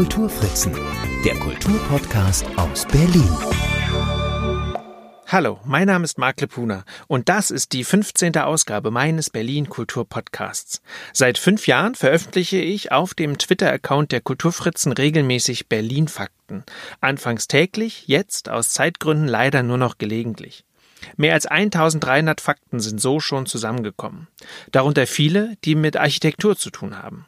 Kulturfritzen, der Kulturpodcast aus Berlin. Hallo, mein Name ist Marc Lepuna und das ist die 15. Ausgabe meines Berlin Kultur Podcasts. Seit fünf Jahren veröffentliche ich auf dem Twitter-Account der Kulturfritzen regelmäßig Berlin Fakten. Anfangs täglich, jetzt aus Zeitgründen leider nur noch gelegentlich. Mehr als 1300 Fakten sind so schon zusammengekommen. Darunter viele, die mit Architektur zu tun haben.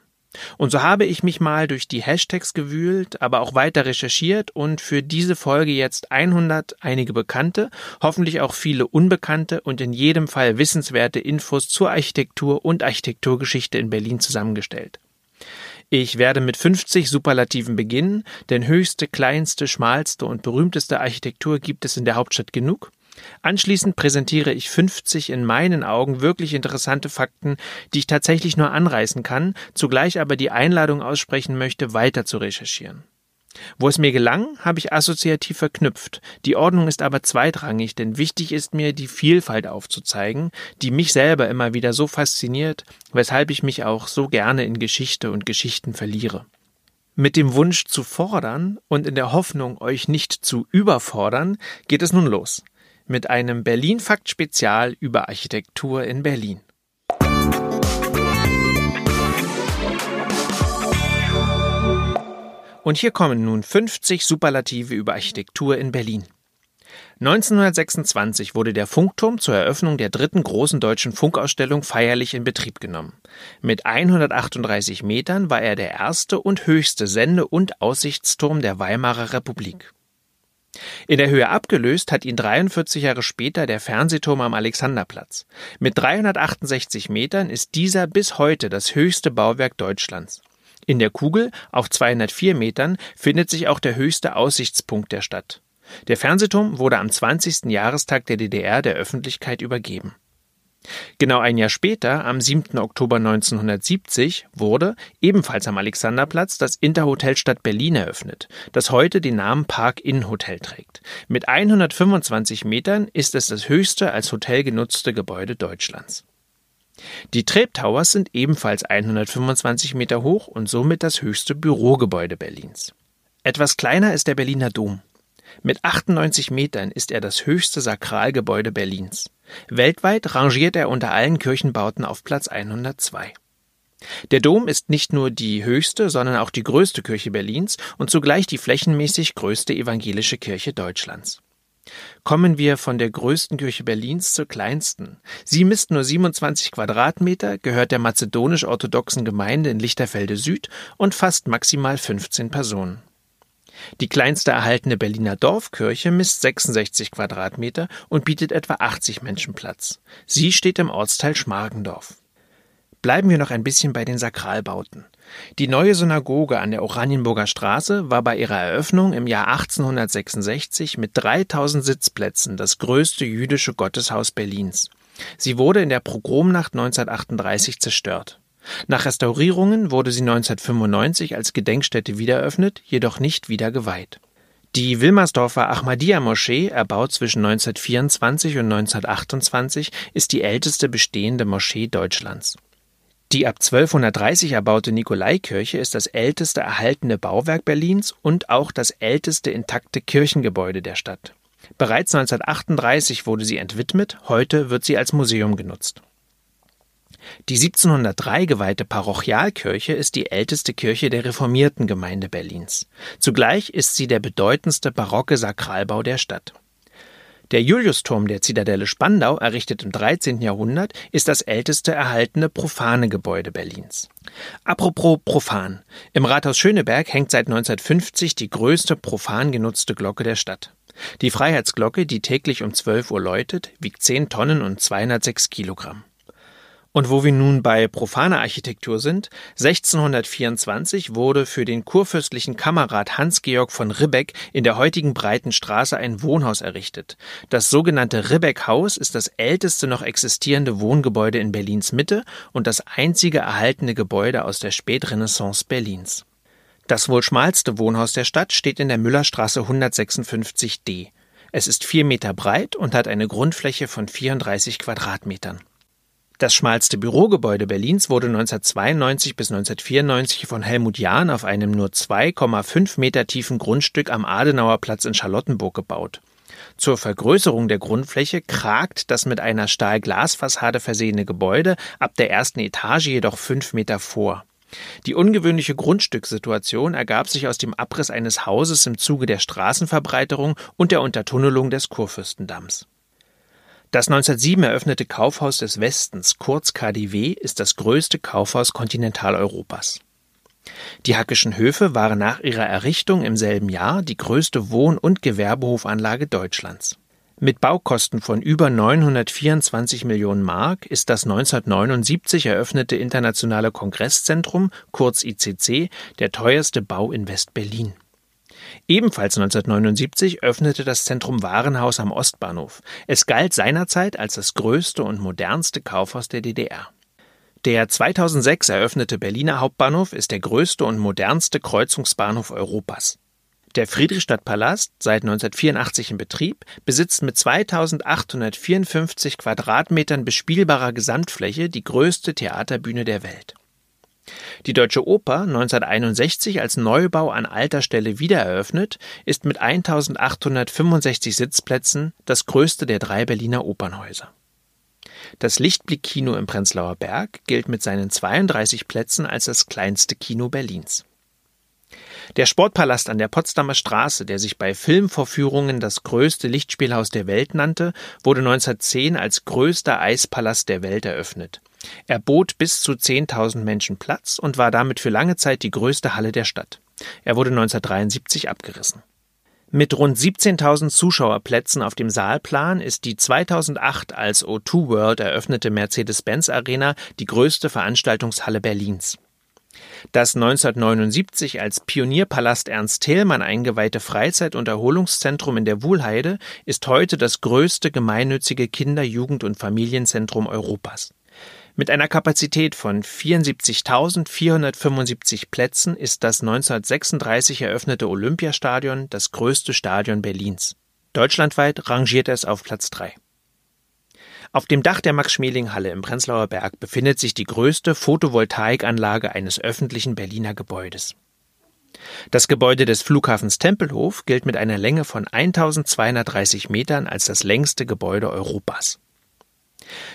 Und so habe ich mich mal durch die Hashtags gewühlt, aber auch weiter recherchiert und für diese Folge jetzt 100 einige bekannte, hoffentlich auch viele unbekannte und in jedem Fall wissenswerte Infos zur Architektur und Architekturgeschichte in Berlin zusammengestellt. Ich werde mit 50 Superlativen beginnen, denn höchste, kleinste, schmalste und berühmteste Architektur gibt es in der Hauptstadt genug. Anschließend präsentiere ich 50 in meinen Augen wirklich interessante Fakten, die ich tatsächlich nur anreißen kann, zugleich aber die Einladung aussprechen möchte, weiter zu recherchieren. Wo es mir gelang, habe ich assoziativ verknüpft. Die Ordnung ist aber zweitrangig, denn wichtig ist mir, die Vielfalt aufzuzeigen, die mich selber immer wieder so fasziniert, weshalb ich mich auch so gerne in Geschichte und Geschichten verliere. Mit dem Wunsch zu fordern und in der Hoffnung, euch nicht zu überfordern, geht es nun los mit einem Berlin-Fakt-Spezial über Architektur in Berlin. Und hier kommen nun 50 Superlative über Architektur in Berlin. 1926 wurde der Funkturm zur Eröffnung der dritten großen deutschen Funkausstellung feierlich in Betrieb genommen. Mit 138 Metern war er der erste und höchste Sende- und Aussichtsturm der Weimarer Republik. In der Höhe abgelöst hat ihn 43 Jahre später der Fernsehturm am Alexanderplatz. Mit 368 Metern ist dieser bis heute das höchste Bauwerk Deutschlands. In der Kugel, auf 204 Metern, findet sich auch der höchste Aussichtspunkt der Stadt. Der Fernsehturm wurde am 20. Jahrestag der DDR der Öffentlichkeit übergeben. Genau ein Jahr später, am 7. Oktober 1970, wurde, ebenfalls am Alexanderplatz, das Interhotel Stadt Berlin eröffnet, das heute den Namen Park Inn Hotel trägt. Mit 125 Metern ist es das höchste als Hotel genutzte Gebäude Deutschlands. Die Trep Towers sind ebenfalls 125 Meter hoch und somit das höchste Bürogebäude Berlins. Etwas kleiner ist der Berliner Dom. Mit 98 Metern ist er das höchste Sakralgebäude Berlins. Weltweit rangiert er unter allen Kirchenbauten auf Platz 102. Der Dom ist nicht nur die höchste, sondern auch die größte Kirche Berlins und zugleich die flächenmäßig größte evangelische Kirche Deutschlands. Kommen wir von der größten Kirche Berlins zur kleinsten. Sie misst nur 27 Quadratmeter, gehört der mazedonisch-orthodoxen Gemeinde in Lichterfelde Süd und fasst maximal 15 Personen. Die kleinste erhaltene Berliner Dorfkirche misst 66 Quadratmeter und bietet etwa 80 Menschen Platz. Sie steht im Ortsteil Schmargendorf. Bleiben wir noch ein bisschen bei den Sakralbauten. Die neue Synagoge an der Oranienburger Straße war bei ihrer Eröffnung im Jahr 1866 mit 3000 Sitzplätzen das größte jüdische Gotteshaus Berlins. Sie wurde in der Progromnacht 1938 zerstört. Nach Restaurierungen wurde sie 1995 als Gedenkstätte wiedereröffnet, jedoch nicht wieder geweiht. Die Wilmersdorfer Ahmadiyya-Moschee, erbaut zwischen 1924 und 1928, ist die älteste bestehende Moschee Deutschlands. Die ab 1230 erbaute Nikolaikirche ist das älteste erhaltene Bauwerk Berlins und auch das älteste intakte Kirchengebäude der Stadt. Bereits 1938 wurde sie entwidmet, heute wird sie als Museum genutzt. Die 1703 geweihte Parochialkirche ist die älteste Kirche der reformierten Gemeinde Berlins. Zugleich ist sie der bedeutendste barocke Sakralbau der Stadt. Der Juliusturm der Zitadelle Spandau, errichtet im 13. Jahrhundert, ist das älteste erhaltene profane Gebäude Berlins. Apropos profan. Im Rathaus Schöneberg hängt seit 1950 die größte profan genutzte Glocke der Stadt. Die Freiheitsglocke, die täglich um 12 Uhr läutet, wiegt 10 Tonnen und 206 Kilogramm. Und wo wir nun bei profaner Architektur sind, 1624 wurde für den kurfürstlichen Kammerrat Hans-Georg von Ribbeck in der heutigen Breiten Straße ein Wohnhaus errichtet. Das sogenannte Ribbeck-Haus ist das älteste noch existierende Wohngebäude in Berlins Mitte und das einzige erhaltene Gebäude aus der Spätrenaissance Berlins. Das wohl schmalste Wohnhaus der Stadt steht in der Müllerstraße 156d. Es ist vier Meter breit und hat eine Grundfläche von 34 Quadratmetern. Das schmalste Bürogebäude Berlins wurde 1992 bis 1994 von Helmut Jahn auf einem nur 2,5 Meter tiefen Grundstück am Adenauer Platz in Charlottenburg gebaut. Zur Vergrößerung der Grundfläche kragt das mit einer Stahlglasfassade versehene Gebäude ab der ersten Etage jedoch fünf Meter vor. Die ungewöhnliche Grundstückssituation ergab sich aus dem Abriss eines Hauses im Zuge der Straßenverbreiterung und der Untertunnelung des Kurfürstendamms. Das 1907 eröffnete Kaufhaus des Westens, kurz KDW, ist das größte Kaufhaus Kontinentaleuropas. Die Hackischen Höfe waren nach ihrer Errichtung im selben Jahr die größte Wohn- und Gewerbehofanlage Deutschlands. Mit Baukosten von über 924 Millionen Mark ist das 1979 eröffnete Internationale Kongresszentrum, kurz ICC, der teuerste Bau in West-Berlin. Ebenfalls 1979 öffnete das Zentrum Warenhaus am Ostbahnhof. Es galt seinerzeit als das größte und modernste Kaufhaus der DDR. Der 2006 eröffnete Berliner Hauptbahnhof ist der größte und modernste Kreuzungsbahnhof Europas. Der Friedrichstadtpalast, seit 1984 in Betrieb, besitzt mit 2854 Quadratmetern bespielbarer Gesamtfläche die größte Theaterbühne der Welt. Die Deutsche Oper, 1961 als Neubau an alter Stelle wiedereröffnet, ist mit 1865 Sitzplätzen das größte der drei Berliner Opernhäuser. Das Lichtblick-Kino im Prenzlauer Berg gilt mit seinen 32 Plätzen als das kleinste Kino Berlins. Der Sportpalast an der Potsdamer Straße, der sich bei Filmvorführungen das größte Lichtspielhaus der Welt nannte, wurde 1910 als größter Eispalast der Welt eröffnet. Er bot bis zu 10.000 Menschen Platz und war damit für lange Zeit die größte Halle der Stadt. Er wurde 1973 abgerissen. Mit rund 17.000 Zuschauerplätzen auf dem Saalplan ist die 2008 als O2 World eröffnete Mercedes-Benz Arena die größte Veranstaltungshalle Berlins. Das 1979 als Pionierpalast Ernst Thälmann eingeweihte Freizeit- und Erholungszentrum in der Wuhlheide ist heute das größte gemeinnützige Kinder-, Jugend- und Familienzentrum Europas. Mit einer Kapazität von 74.475 Plätzen ist das 1936 eröffnete Olympiastadion das größte Stadion Berlins. Deutschlandweit rangiert es auf Platz 3. Auf dem Dach der Max-Schmeling-Halle im Prenzlauer Berg befindet sich die größte Photovoltaikanlage eines öffentlichen Berliner Gebäudes. Das Gebäude des Flughafens Tempelhof gilt mit einer Länge von 1230 Metern als das längste Gebäude Europas.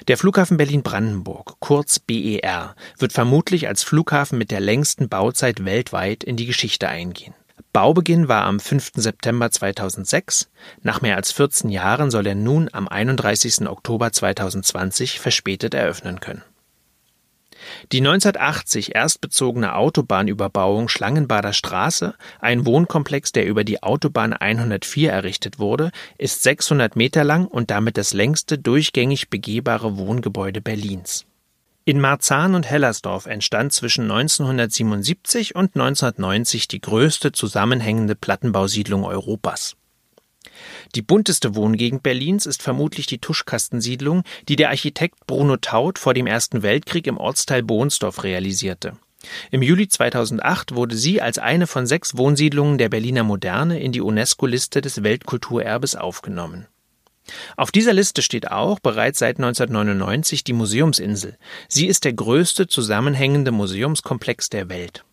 Der Flughafen Berlin-Brandenburg, kurz BER, wird vermutlich als Flughafen mit der längsten Bauzeit weltweit in die Geschichte eingehen. Baubeginn war am 5. September 2006. Nach mehr als 14 Jahren soll er nun am 31. Oktober 2020 verspätet eröffnen können. Die 1980 erst bezogene Autobahnüberbauung Schlangenbader Straße, ein Wohnkomplex, der über die Autobahn 104 errichtet wurde, ist 600 Meter lang und damit das längste durchgängig begehbare Wohngebäude Berlins. In Marzahn und Hellersdorf entstand zwischen 1977 und 1990 die größte zusammenhängende Plattenbausiedlung Europas. Die bunteste Wohngegend Berlins ist vermutlich die Tuschkastensiedlung, die der Architekt Bruno Taut vor dem Ersten Weltkrieg im Ortsteil Bohnsdorf realisierte. Im Juli 2008 wurde sie als eine von sechs Wohnsiedlungen der Berliner Moderne in die UNESCO-Liste des Weltkulturerbes aufgenommen. Auf dieser Liste steht auch bereits seit 1999 die Museumsinsel. Sie ist der größte zusammenhängende Museumskomplex der Welt.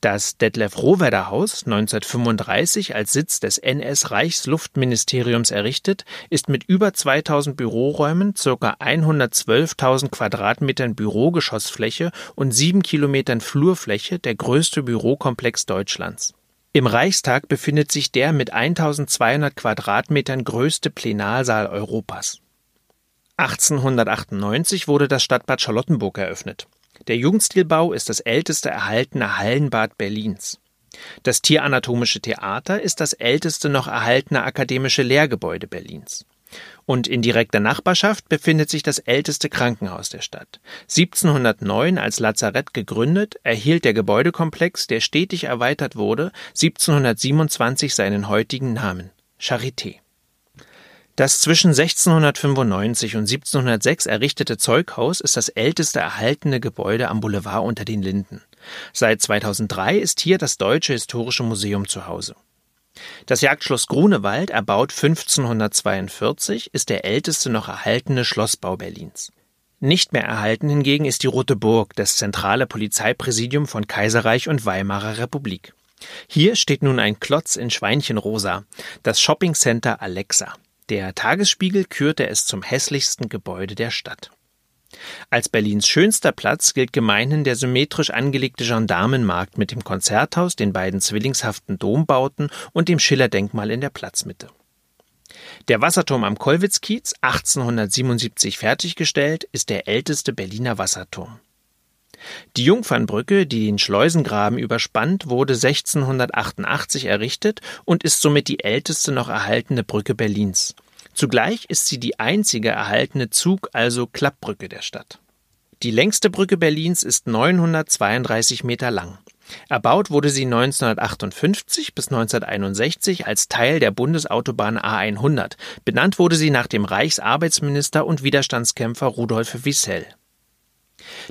Das Detlef Rohwedder Haus, 1935 als Sitz des NS-Reichsluftministeriums errichtet, ist mit über 2000 Büroräumen, ca. 112.000 Quadratmetern Bürogeschossfläche und sieben Kilometern Flurfläche der größte Bürokomplex Deutschlands. Im Reichstag befindet sich der mit 1200 Quadratmetern größte Plenarsaal Europas. 1898 wurde das Stadtbad Charlottenburg eröffnet. Der Jugendstilbau ist das älteste erhaltene Hallenbad Berlins. Das Tieranatomische Theater ist das älteste noch erhaltene akademische Lehrgebäude Berlins. Und in direkter Nachbarschaft befindet sich das älteste Krankenhaus der Stadt. 1709 als Lazarett gegründet, erhielt der Gebäudekomplex, der stetig erweitert wurde, 1727 seinen heutigen Namen Charité. Das zwischen 1695 und 1706 errichtete Zeughaus ist das älteste erhaltene Gebäude am Boulevard unter den Linden. Seit 2003 ist hier das Deutsche Historische Museum zu Hause. Das Jagdschloss Grunewald, erbaut 1542, ist der älteste noch erhaltene Schlossbau Berlins. Nicht mehr erhalten hingegen ist die Rote Burg, das zentrale Polizeipräsidium von Kaiserreich und Weimarer Republik. Hier steht nun ein Klotz in Schweinchenrosa, das Shoppingcenter Alexa. Der Tagesspiegel kürte es zum hässlichsten Gebäude der Stadt. Als Berlins schönster Platz gilt gemeinhin der symmetrisch angelegte Gendarmenmarkt mit dem Konzerthaus, den beiden zwillingshaften Dombauten und dem Schillerdenkmal in der Platzmitte. Der Wasserturm am Kollwitzkiez, 1877 fertiggestellt, ist der älteste Berliner Wasserturm. Die Jungfernbrücke, die den Schleusengraben überspannt, wurde 1688 errichtet und ist somit die älteste noch erhaltene Brücke Berlins. Zugleich ist sie die einzige erhaltene Zug-, also Klappbrücke der Stadt. Die längste Brücke Berlins ist 932 Meter lang. Erbaut wurde sie 1958 bis 1961 als Teil der Bundesautobahn A100. Benannt wurde sie nach dem Reichsarbeitsminister und Widerstandskämpfer Rudolf Wissell.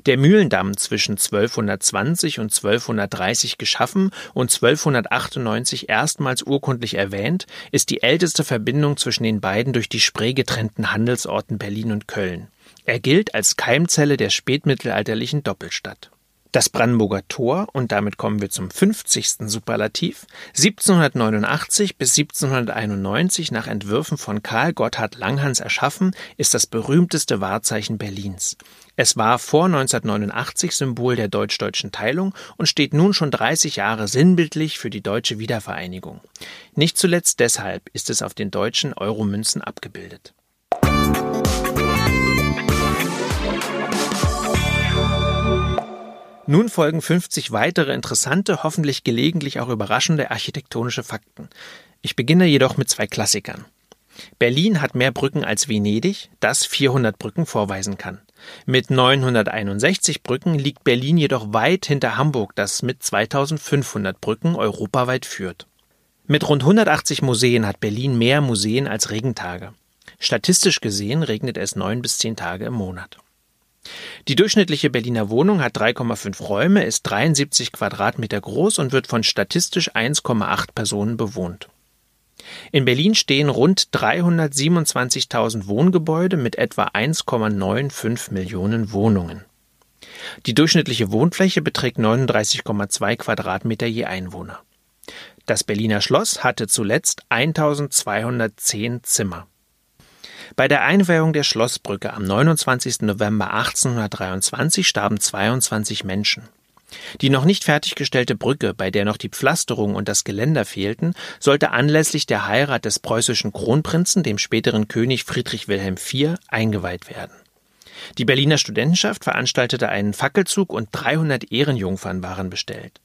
Der Mühlendamm zwischen 1220 und 1230 geschaffen und 1298 erstmals urkundlich erwähnt, ist die älteste Verbindung zwischen den beiden durch die Spree getrennten Handelsorten Berlin und Köln. Er gilt als Keimzelle der spätmittelalterlichen Doppelstadt. Das Brandenburger Tor, und damit kommen wir zum 50. Superlativ, 1789 bis 1791 nach Entwürfen von Karl Gotthard Langhans erschaffen, ist das berühmteste Wahrzeichen Berlins. Es war vor 1989 Symbol der deutsch-deutschen Teilung und steht nun schon 30 Jahre sinnbildlich für die deutsche Wiedervereinigung. Nicht zuletzt deshalb ist es auf den deutschen Euromünzen abgebildet. Nun folgen 50 weitere interessante, hoffentlich gelegentlich auch überraschende architektonische Fakten. Ich beginne jedoch mit zwei Klassikern. Berlin hat mehr Brücken als Venedig, das 400 Brücken vorweisen kann. Mit 961 Brücken liegt Berlin jedoch weit hinter Hamburg, das mit 2500 Brücken europaweit führt. Mit rund 180 Museen hat Berlin mehr Museen als Regentage. Statistisch gesehen regnet es neun bis zehn Tage im Monat. Die durchschnittliche Berliner Wohnung hat 3,5 Räume, ist 73 Quadratmeter groß und wird von statistisch 1,8 Personen bewohnt. In Berlin stehen rund 327.000 Wohngebäude mit etwa 1,95 Millionen Wohnungen. Die durchschnittliche Wohnfläche beträgt 39,2 Quadratmeter je Einwohner. Das Berliner Schloss hatte zuletzt 1210 Zimmer. Bei der Einweihung der Schlossbrücke am 29. November 1823 starben 22 Menschen. Die noch nicht fertiggestellte Brücke, bei der noch die Pflasterung und das Geländer fehlten, sollte anlässlich der Heirat des preußischen Kronprinzen, dem späteren König Friedrich Wilhelm IV, eingeweiht werden. Die Berliner Studentenschaft veranstaltete einen Fackelzug und 300 Ehrenjungfern waren bestellt.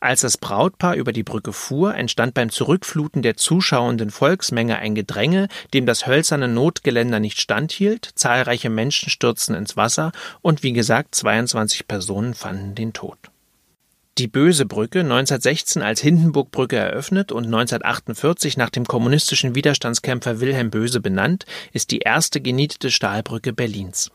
Als das Brautpaar über die Brücke fuhr, entstand beim Zurückfluten der zuschauenden Volksmenge ein Gedränge, dem das hölzerne Notgeländer nicht standhielt, zahlreiche Menschen stürzten ins Wasser und wie gesagt 22 Personen fanden den Tod. Die Böse Brücke, 1916 als Hindenburgbrücke eröffnet und 1948 nach dem kommunistischen Widerstandskämpfer Wilhelm Böse benannt, ist die erste genietete Stahlbrücke Berlins.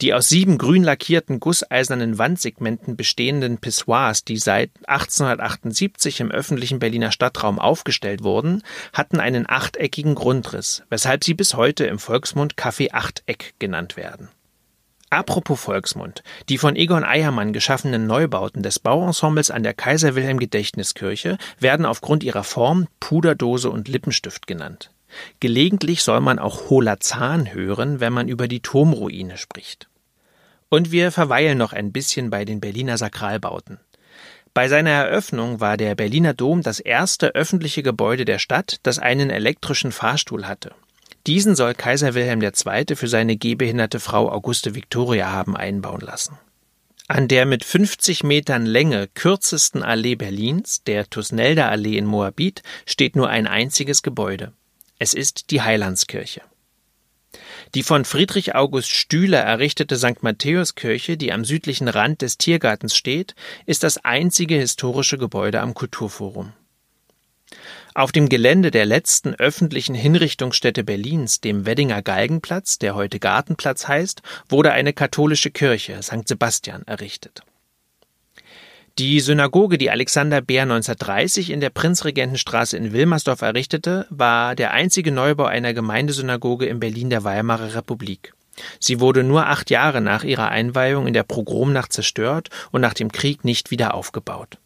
Die aus sieben grün lackierten gusseisernen Wandsegmenten bestehenden Pissoirs, die seit 1878 im öffentlichen Berliner Stadtraum aufgestellt wurden, hatten einen achteckigen Grundriss, weshalb sie bis heute im Volksmund Café Achteck genannt werden. Apropos Volksmund. Die von Egon Eiermann geschaffenen Neubauten des Bauensembles an der Kaiser Wilhelm Gedächtniskirche werden aufgrund ihrer Form Puderdose und Lippenstift genannt. Gelegentlich soll man auch hohler Zahn hören, wenn man über die Turmruine spricht. Und wir verweilen noch ein bisschen bei den Berliner Sakralbauten. Bei seiner Eröffnung war der Berliner Dom das erste öffentliche Gebäude der Stadt, das einen elektrischen Fahrstuhl hatte. Diesen soll Kaiser Wilhelm II. für seine gehbehinderte Frau Auguste Victoria haben einbauen lassen. An der mit 50 Metern Länge kürzesten Allee Berlins, der Tusnelder Allee in Moabit, steht nur ein einziges Gebäude. Es ist die Heilandskirche. Die von Friedrich August Stüler errichtete St. Matthäuskirche, die am südlichen Rand des Tiergartens steht, ist das einzige historische Gebäude am Kulturforum. Auf dem Gelände der letzten öffentlichen Hinrichtungsstätte Berlins, dem Weddinger Galgenplatz, der heute Gartenplatz heißt, wurde eine katholische Kirche, St. Sebastian, errichtet. Die Synagoge, die Alexander Beer 1930 in der Prinzregentenstraße in Wilmersdorf errichtete, war der einzige Neubau einer Gemeindesynagoge in Berlin der Weimarer Republik. Sie wurde nur acht Jahre nach ihrer Einweihung in der Pogromnacht zerstört und nach dem Krieg nicht wieder aufgebaut.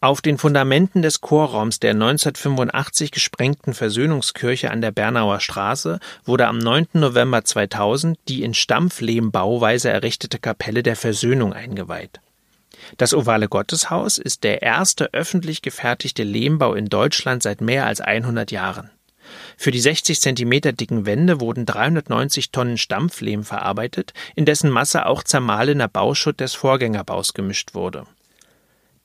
Auf den Fundamenten des Chorraums der 1985 gesprengten Versöhnungskirche an der Bernauer Straße wurde am 9. November 2000 die in Stampflehmbauweise errichtete Kapelle der Versöhnung eingeweiht. Das ovale Gotteshaus ist der erste öffentlich gefertigte Lehmbau in Deutschland seit mehr als 100 Jahren. Für die 60 Zentimeter dicken Wände wurden 390 Tonnen Stampflehm verarbeitet, in dessen Masse auch zermahlener Bauschutt des Vorgängerbaus gemischt wurde.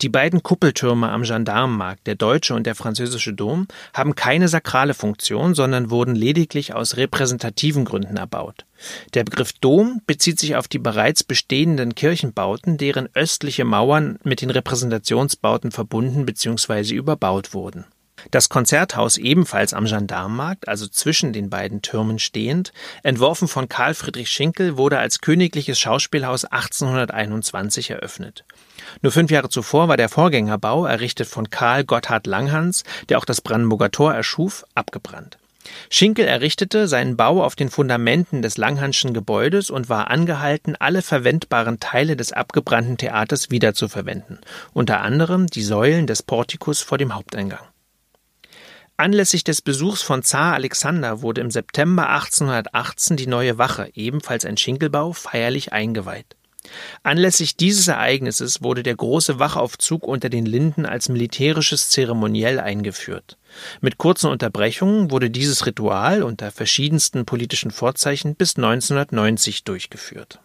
Die beiden Kuppeltürme am Gendarmenmarkt, der deutsche und der französische Dom, haben keine sakrale Funktion, sondern wurden lediglich aus repräsentativen Gründen erbaut. Der Begriff Dom bezieht sich auf die bereits bestehenden Kirchenbauten, deren östliche Mauern mit den Repräsentationsbauten verbunden bzw. überbaut wurden. Das Konzerthaus ebenfalls am Gendarmenmarkt, also zwischen den beiden Türmen stehend, entworfen von Karl Friedrich Schinkel, wurde als königliches Schauspielhaus 1821 eröffnet. Nur fünf Jahre zuvor war der Vorgängerbau, errichtet von Karl Gotthard Langhans, der auch das Brandenburger Tor erschuf, abgebrannt. Schinkel errichtete seinen Bau auf den Fundamenten des Langhanschen Gebäudes und war angehalten, alle verwendbaren Teile des abgebrannten Theaters wiederzuverwenden, unter anderem die Säulen des Portikus vor dem Haupteingang. Anlässlich des Besuchs von Zar Alexander wurde im September 1818 die neue Wache, ebenfalls ein Schinkelbau, feierlich eingeweiht. Anlässlich dieses Ereignisses wurde der große Wachaufzug unter den Linden als militärisches Zeremoniell eingeführt. Mit kurzen Unterbrechungen wurde dieses Ritual unter verschiedensten politischen Vorzeichen bis 1990 durchgeführt.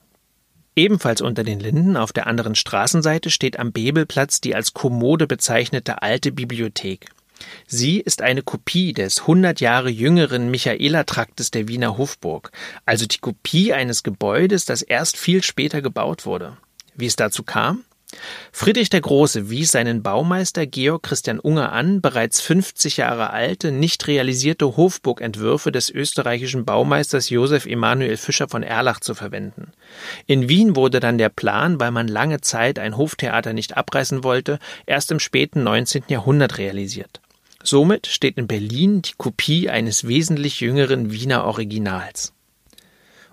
Ebenfalls unter den Linden auf der anderen Straßenseite steht am Bebelplatz die als Kommode bezeichnete alte Bibliothek. Sie ist eine Kopie des hundert Jahre jüngeren Michaelertraktes der Wiener Hofburg, also die Kopie eines Gebäudes, das erst viel später gebaut wurde. Wie es dazu kam? Friedrich der Große wies seinen Baumeister Georg Christian Unger an, bereits 50 Jahre alte, nicht realisierte Hofburgentwürfe des österreichischen Baumeisters Josef Emanuel Fischer von Erlach zu verwenden. In Wien wurde dann der Plan, weil man lange Zeit ein Hoftheater nicht abreißen wollte, erst im späten 19. Jahrhundert realisiert. Somit steht in Berlin die Kopie eines wesentlich jüngeren Wiener Originals.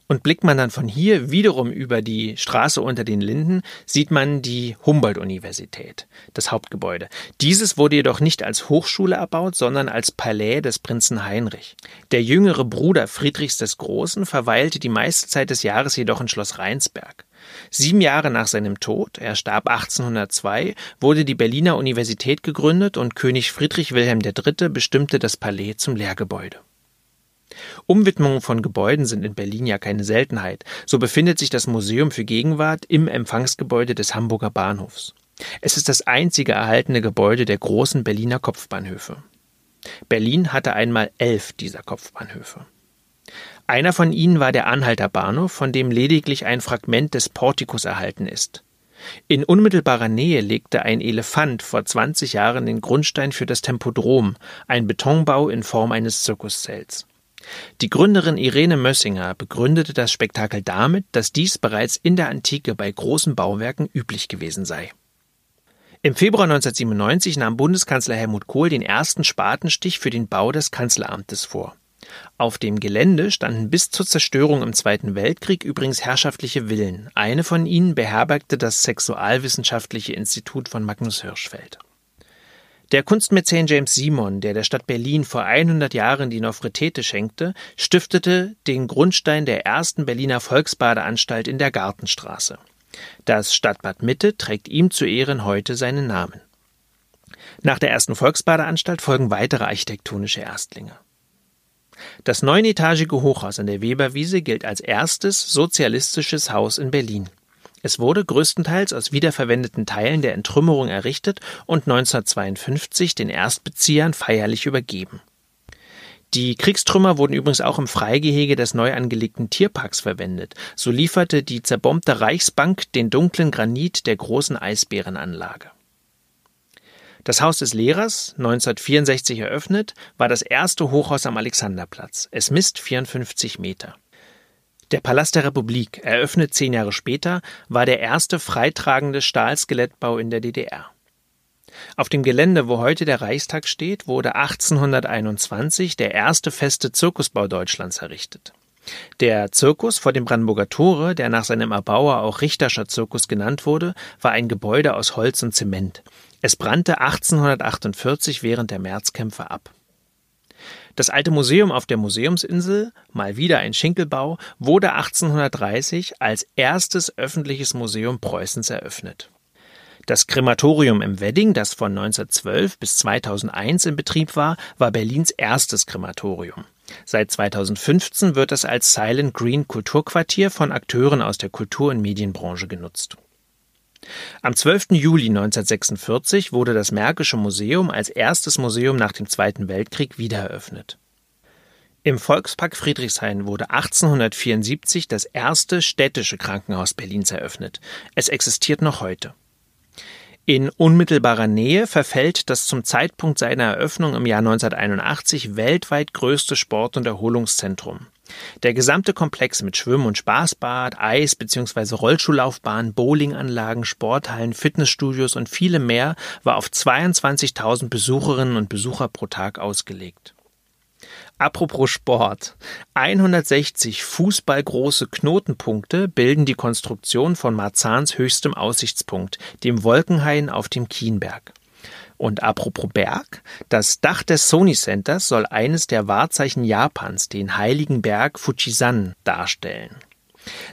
Und blickt man dann von hier wiederum über die Straße unter den Linden, sieht man die Humboldt-Universität, das Hauptgebäude. Dieses wurde jedoch nicht als Hochschule erbaut, sondern als Palais des Prinzen Heinrich. Der jüngere Bruder Friedrichs des Großen verweilte die meiste Zeit des Jahres jedoch in Schloss Rheinsberg. Sieben Jahre nach seinem Tod, er starb 1802, wurde die Berliner Universität gegründet und König Friedrich Wilhelm III. bestimmte das Palais zum Lehrgebäude. Umwidmungen von Gebäuden sind in Berlin ja keine Seltenheit. So befindet sich das Museum für Gegenwart im Empfangsgebäude des Hamburger Bahnhofs. Es ist das einzige erhaltene Gebäude der großen Berliner Kopfbahnhöfe. Berlin hatte einmal elf dieser Kopfbahnhöfe. Einer von ihnen war der Anhalter Bahnhof, von dem lediglich ein Fragment des Portikus erhalten ist. In unmittelbarer Nähe legte ein Elefant vor 20 Jahren den Grundstein für das Tempodrom, ein Betonbau in Form eines Zirkuszelts. Die Gründerin Irene Mössinger begründete das Spektakel damit, dass dies bereits in der Antike bei großen Bauwerken üblich gewesen sei. Im Februar 1997 nahm Bundeskanzler Helmut Kohl den ersten Spatenstich für den Bau des Kanzleramtes vor. Auf dem Gelände standen bis zur Zerstörung im Zweiten Weltkrieg übrigens herrschaftliche Villen. Eine von ihnen beherbergte das Sexualwissenschaftliche Institut von Magnus Hirschfeld. Der Kunstmäzen James Simon, der der Stadt Berlin vor 100 Jahren die Nofretete schenkte, stiftete den Grundstein der ersten Berliner Volksbadeanstalt in der Gartenstraße. Das Stadtbad Mitte trägt ihm zu Ehren heute seinen Namen. Nach der ersten Volksbadeanstalt folgen weitere architektonische Erstlinge. Das neunetagige Hochhaus an der Weberwiese gilt als erstes sozialistisches Haus in Berlin. Es wurde größtenteils aus wiederverwendeten Teilen der Entrümmerung errichtet und 1952 den Erstbeziehern feierlich übergeben. Die Kriegstrümmer wurden übrigens auch im Freigehege des neu angelegten Tierparks verwendet. So lieferte die zerbombte Reichsbank den dunklen Granit der großen Eisbärenanlage. Das Haus des Lehrers, 1964 eröffnet, war das erste Hochhaus am Alexanderplatz. Es misst 54 Meter. Der Palast der Republik, eröffnet zehn Jahre später, war der erste freitragende Stahlskelettbau in der DDR. Auf dem Gelände, wo heute der Reichstag steht, wurde 1821 der erste feste Zirkusbau Deutschlands errichtet. Der Zirkus vor dem Brandenburger Tore, der nach seinem Erbauer auch Richterscher Zirkus genannt wurde, war ein Gebäude aus Holz und Zement. Es brannte 1848 während der Märzkämpfe ab. Das alte Museum auf der Museumsinsel, mal wieder ein Schinkelbau, wurde 1830 als erstes öffentliches Museum Preußens eröffnet. Das Krematorium im Wedding, das von 1912 bis 2001 in Betrieb war, war Berlins erstes Krematorium. Seit 2015 wird es als Silent Green Kulturquartier von Akteuren aus der Kultur- und Medienbranche genutzt. Am 12. Juli 1946 wurde das Märkische Museum als erstes Museum nach dem Zweiten Weltkrieg wiedereröffnet. Im Volkspark Friedrichshain wurde 1874 das erste städtische Krankenhaus Berlins eröffnet. Es existiert noch heute. In unmittelbarer Nähe verfällt das zum Zeitpunkt seiner Eröffnung im Jahr 1981 weltweit größte Sport- und Erholungszentrum. Der gesamte Komplex mit Schwimm- und Spaßbad, Eis- bzw. Rollschuhlaufbahn, Bowlinganlagen, Sporthallen, Fitnessstudios und vielem mehr war auf 22.000 Besucherinnen und Besucher pro Tag ausgelegt. Apropos Sport. 160 fußballgroße Knotenpunkte bilden die Konstruktion von Marzahns höchstem Aussichtspunkt, dem Wolkenhain auf dem Kienberg. Und apropos Berg, das Dach des Sony Centers soll eines der Wahrzeichen Japans, den heiligen Berg Fujisan, darstellen.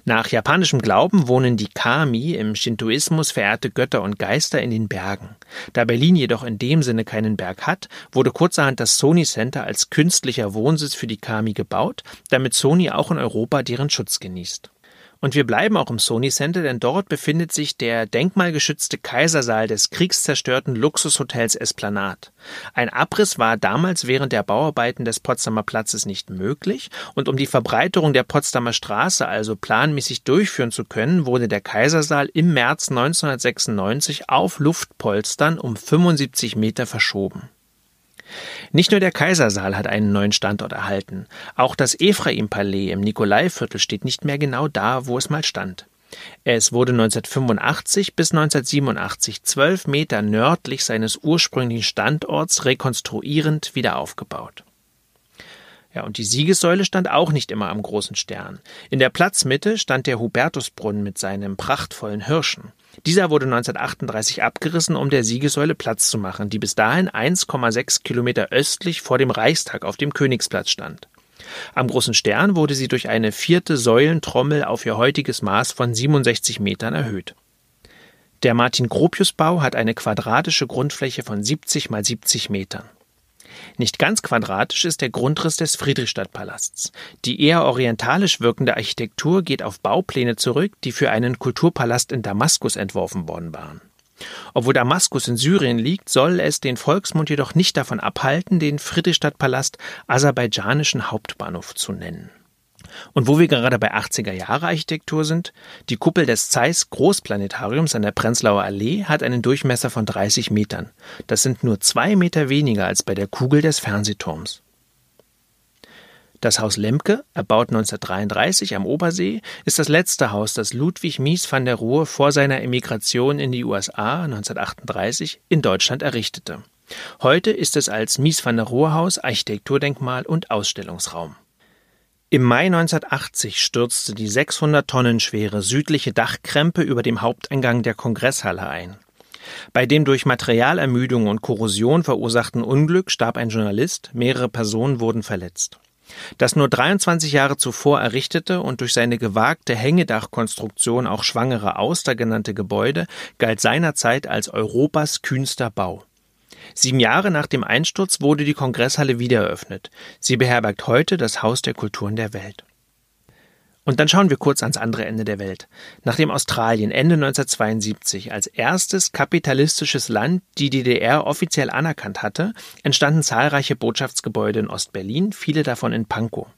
Nach japanischem Glauben wohnen die Kami, im Shintoismus verehrte Götter und Geister, in den Bergen. Da Berlin jedoch in dem Sinne keinen Berg hat, wurde kurzerhand das Sony Center als künstlicher Wohnsitz für die Kami gebaut, damit Sony auch in Europa deren Schutz genießt. Und wir bleiben auch im Sony Center, denn dort befindet sich der denkmalgeschützte Kaisersaal des kriegszerstörten Luxushotels Esplanade. Ein Abriss war damals während der Bauarbeiten des Potsdamer Platzes nicht möglich und um die Verbreiterung der Potsdamer Straße also planmäßig durchführen zu können, wurde der Kaisersaal im März 1996 auf Luftpolstern um 75 Meter verschoben. Nicht nur der Kaisersaal hat einen neuen Standort erhalten, auch das Ephraim-Palais im Nikolaiviertel steht nicht mehr genau da, wo es mal stand. Es wurde 1985 bis 1987 zwölf Meter nördlich seines ursprünglichen Standorts rekonstruierend wieder aufgebaut. Ja, und die Siegessäule stand auch nicht immer am großen Stern. In der Platzmitte stand der Hubertusbrunnen mit seinem prachtvollen Hirschen. Dieser wurde 1938 abgerissen, um der Siegessäule Platz zu machen, die bis dahin 1,6 Kilometer östlich vor dem Reichstag auf dem Königsplatz stand. Am großen Stern wurde sie durch eine vierte Säulentrommel auf ihr heutiges Maß von 67 Metern erhöht. Der Martin-Gropius-Bau hat eine quadratische Grundfläche von 70 mal 70 Metern. Nicht ganz quadratisch ist der Grundriss des Friedrichstadtpalasts. Die eher orientalisch wirkende Architektur geht auf Baupläne zurück, die für einen Kulturpalast in Damaskus entworfen worden waren. Obwohl Damaskus in Syrien liegt, soll es den Volksmund jedoch nicht davon abhalten, den Friedrichstadtpalast aserbaidschanischen Hauptbahnhof zu nennen. Und wo wir gerade bei 80er Jahre Architektur sind, die Kuppel des Zeiss Großplanetariums an der Prenzlauer Allee hat einen Durchmesser von 30 Metern. Das sind nur zwei Meter weniger als bei der Kugel des Fernsehturms. Das Haus Lemke, erbaut 1933 am Obersee, ist das letzte Haus, das Ludwig Mies van der Rohe vor seiner Emigration in die USA 1938 in Deutschland errichtete. Heute ist es als Mies van der Rohe Haus Architekturdenkmal und Ausstellungsraum. Im Mai 1980 stürzte die 600 Tonnen schwere südliche Dachkrempe über dem Haupteingang der Kongresshalle ein. Bei dem durch Materialermüdung und Korrosion verursachten Unglück starb ein Journalist, mehrere Personen wurden verletzt. Das nur 23 Jahre zuvor errichtete und durch seine gewagte Hängedachkonstruktion auch Schwangere Auster genannte Gebäude galt seinerzeit als Europas kühnster Bau. Sieben Jahre nach dem Einsturz wurde die Kongresshalle wieder eröffnet. Sie beherbergt heute das Haus der Kulturen der Welt. Und dann schauen wir kurz ans andere Ende der Welt. Nachdem Australien Ende 1972 als erstes kapitalistisches Land die DDR offiziell anerkannt hatte, entstanden zahlreiche Botschaftsgebäude in Ostberlin, viele davon in Pankow.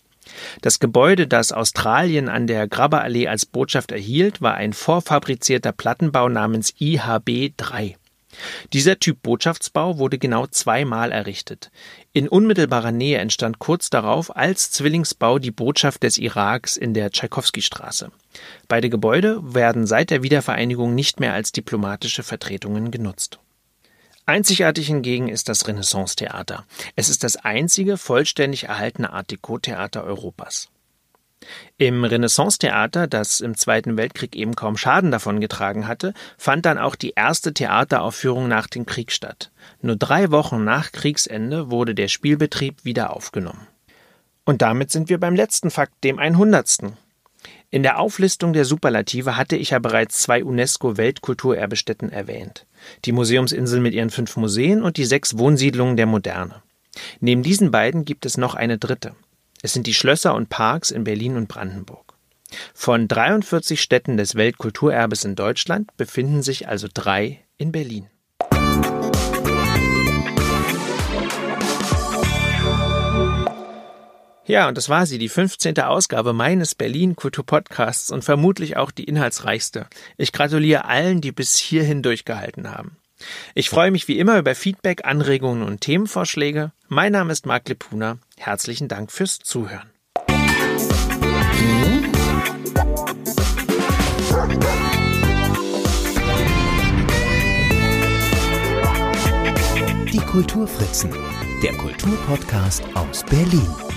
Das Gebäude, das Australien an der Grabberallee als Botschaft erhielt, war ein vorfabrizierter Plattenbau namens IHB 3. Dieser Typ Botschaftsbau wurde genau zweimal errichtet. In unmittelbarer Nähe entstand kurz darauf als Zwillingsbau die Botschaft des Iraks in der Tschaikowski-Straße. Beide Gebäude werden seit der Wiedervereinigung nicht mehr als diplomatische Vertretungen genutzt. Einzigartig hingegen ist das Renaissance-Theater. Es ist das einzige vollständig erhaltene Art Deco-Theater Europas. Im Renaissance-Theater, das im Zweiten Weltkrieg eben kaum Schaden davongetragen hatte, fand dann auch die erste Theateraufführung nach dem Krieg statt. Nur drei Wochen nach Kriegsende wurde der Spielbetrieb wieder aufgenommen. Und damit sind wir beim letzten Fakt, dem 100. In der Auflistung der Superlative hatte ich ja bereits zwei UNESCO-Weltkulturerbestätten erwähnt. Die Museumsinsel mit ihren fünf Museen und die sechs Wohnsiedlungen der Moderne. Neben diesen beiden gibt es noch eine dritte. Es sind die Schlösser und Parks in Berlin und Brandenburg. Von 43 Städten des Weltkulturerbes in Deutschland befinden sich also drei in Berlin. Ja, und das war sie, die 15. Ausgabe meines Berlin Kultur Podcasts und vermutlich auch die inhaltsreichste. Ich gratuliere allen, die bis hierhin durchgehalten haben. Ich freue mich wie immer über Feedback, Anregungen und Themenvorschläge. Mein Name ist Marc Lepuna. Herzlichen Dank fürs Zuhören. Die Kulturfritzen, der Kulturpodcast aus Berlin.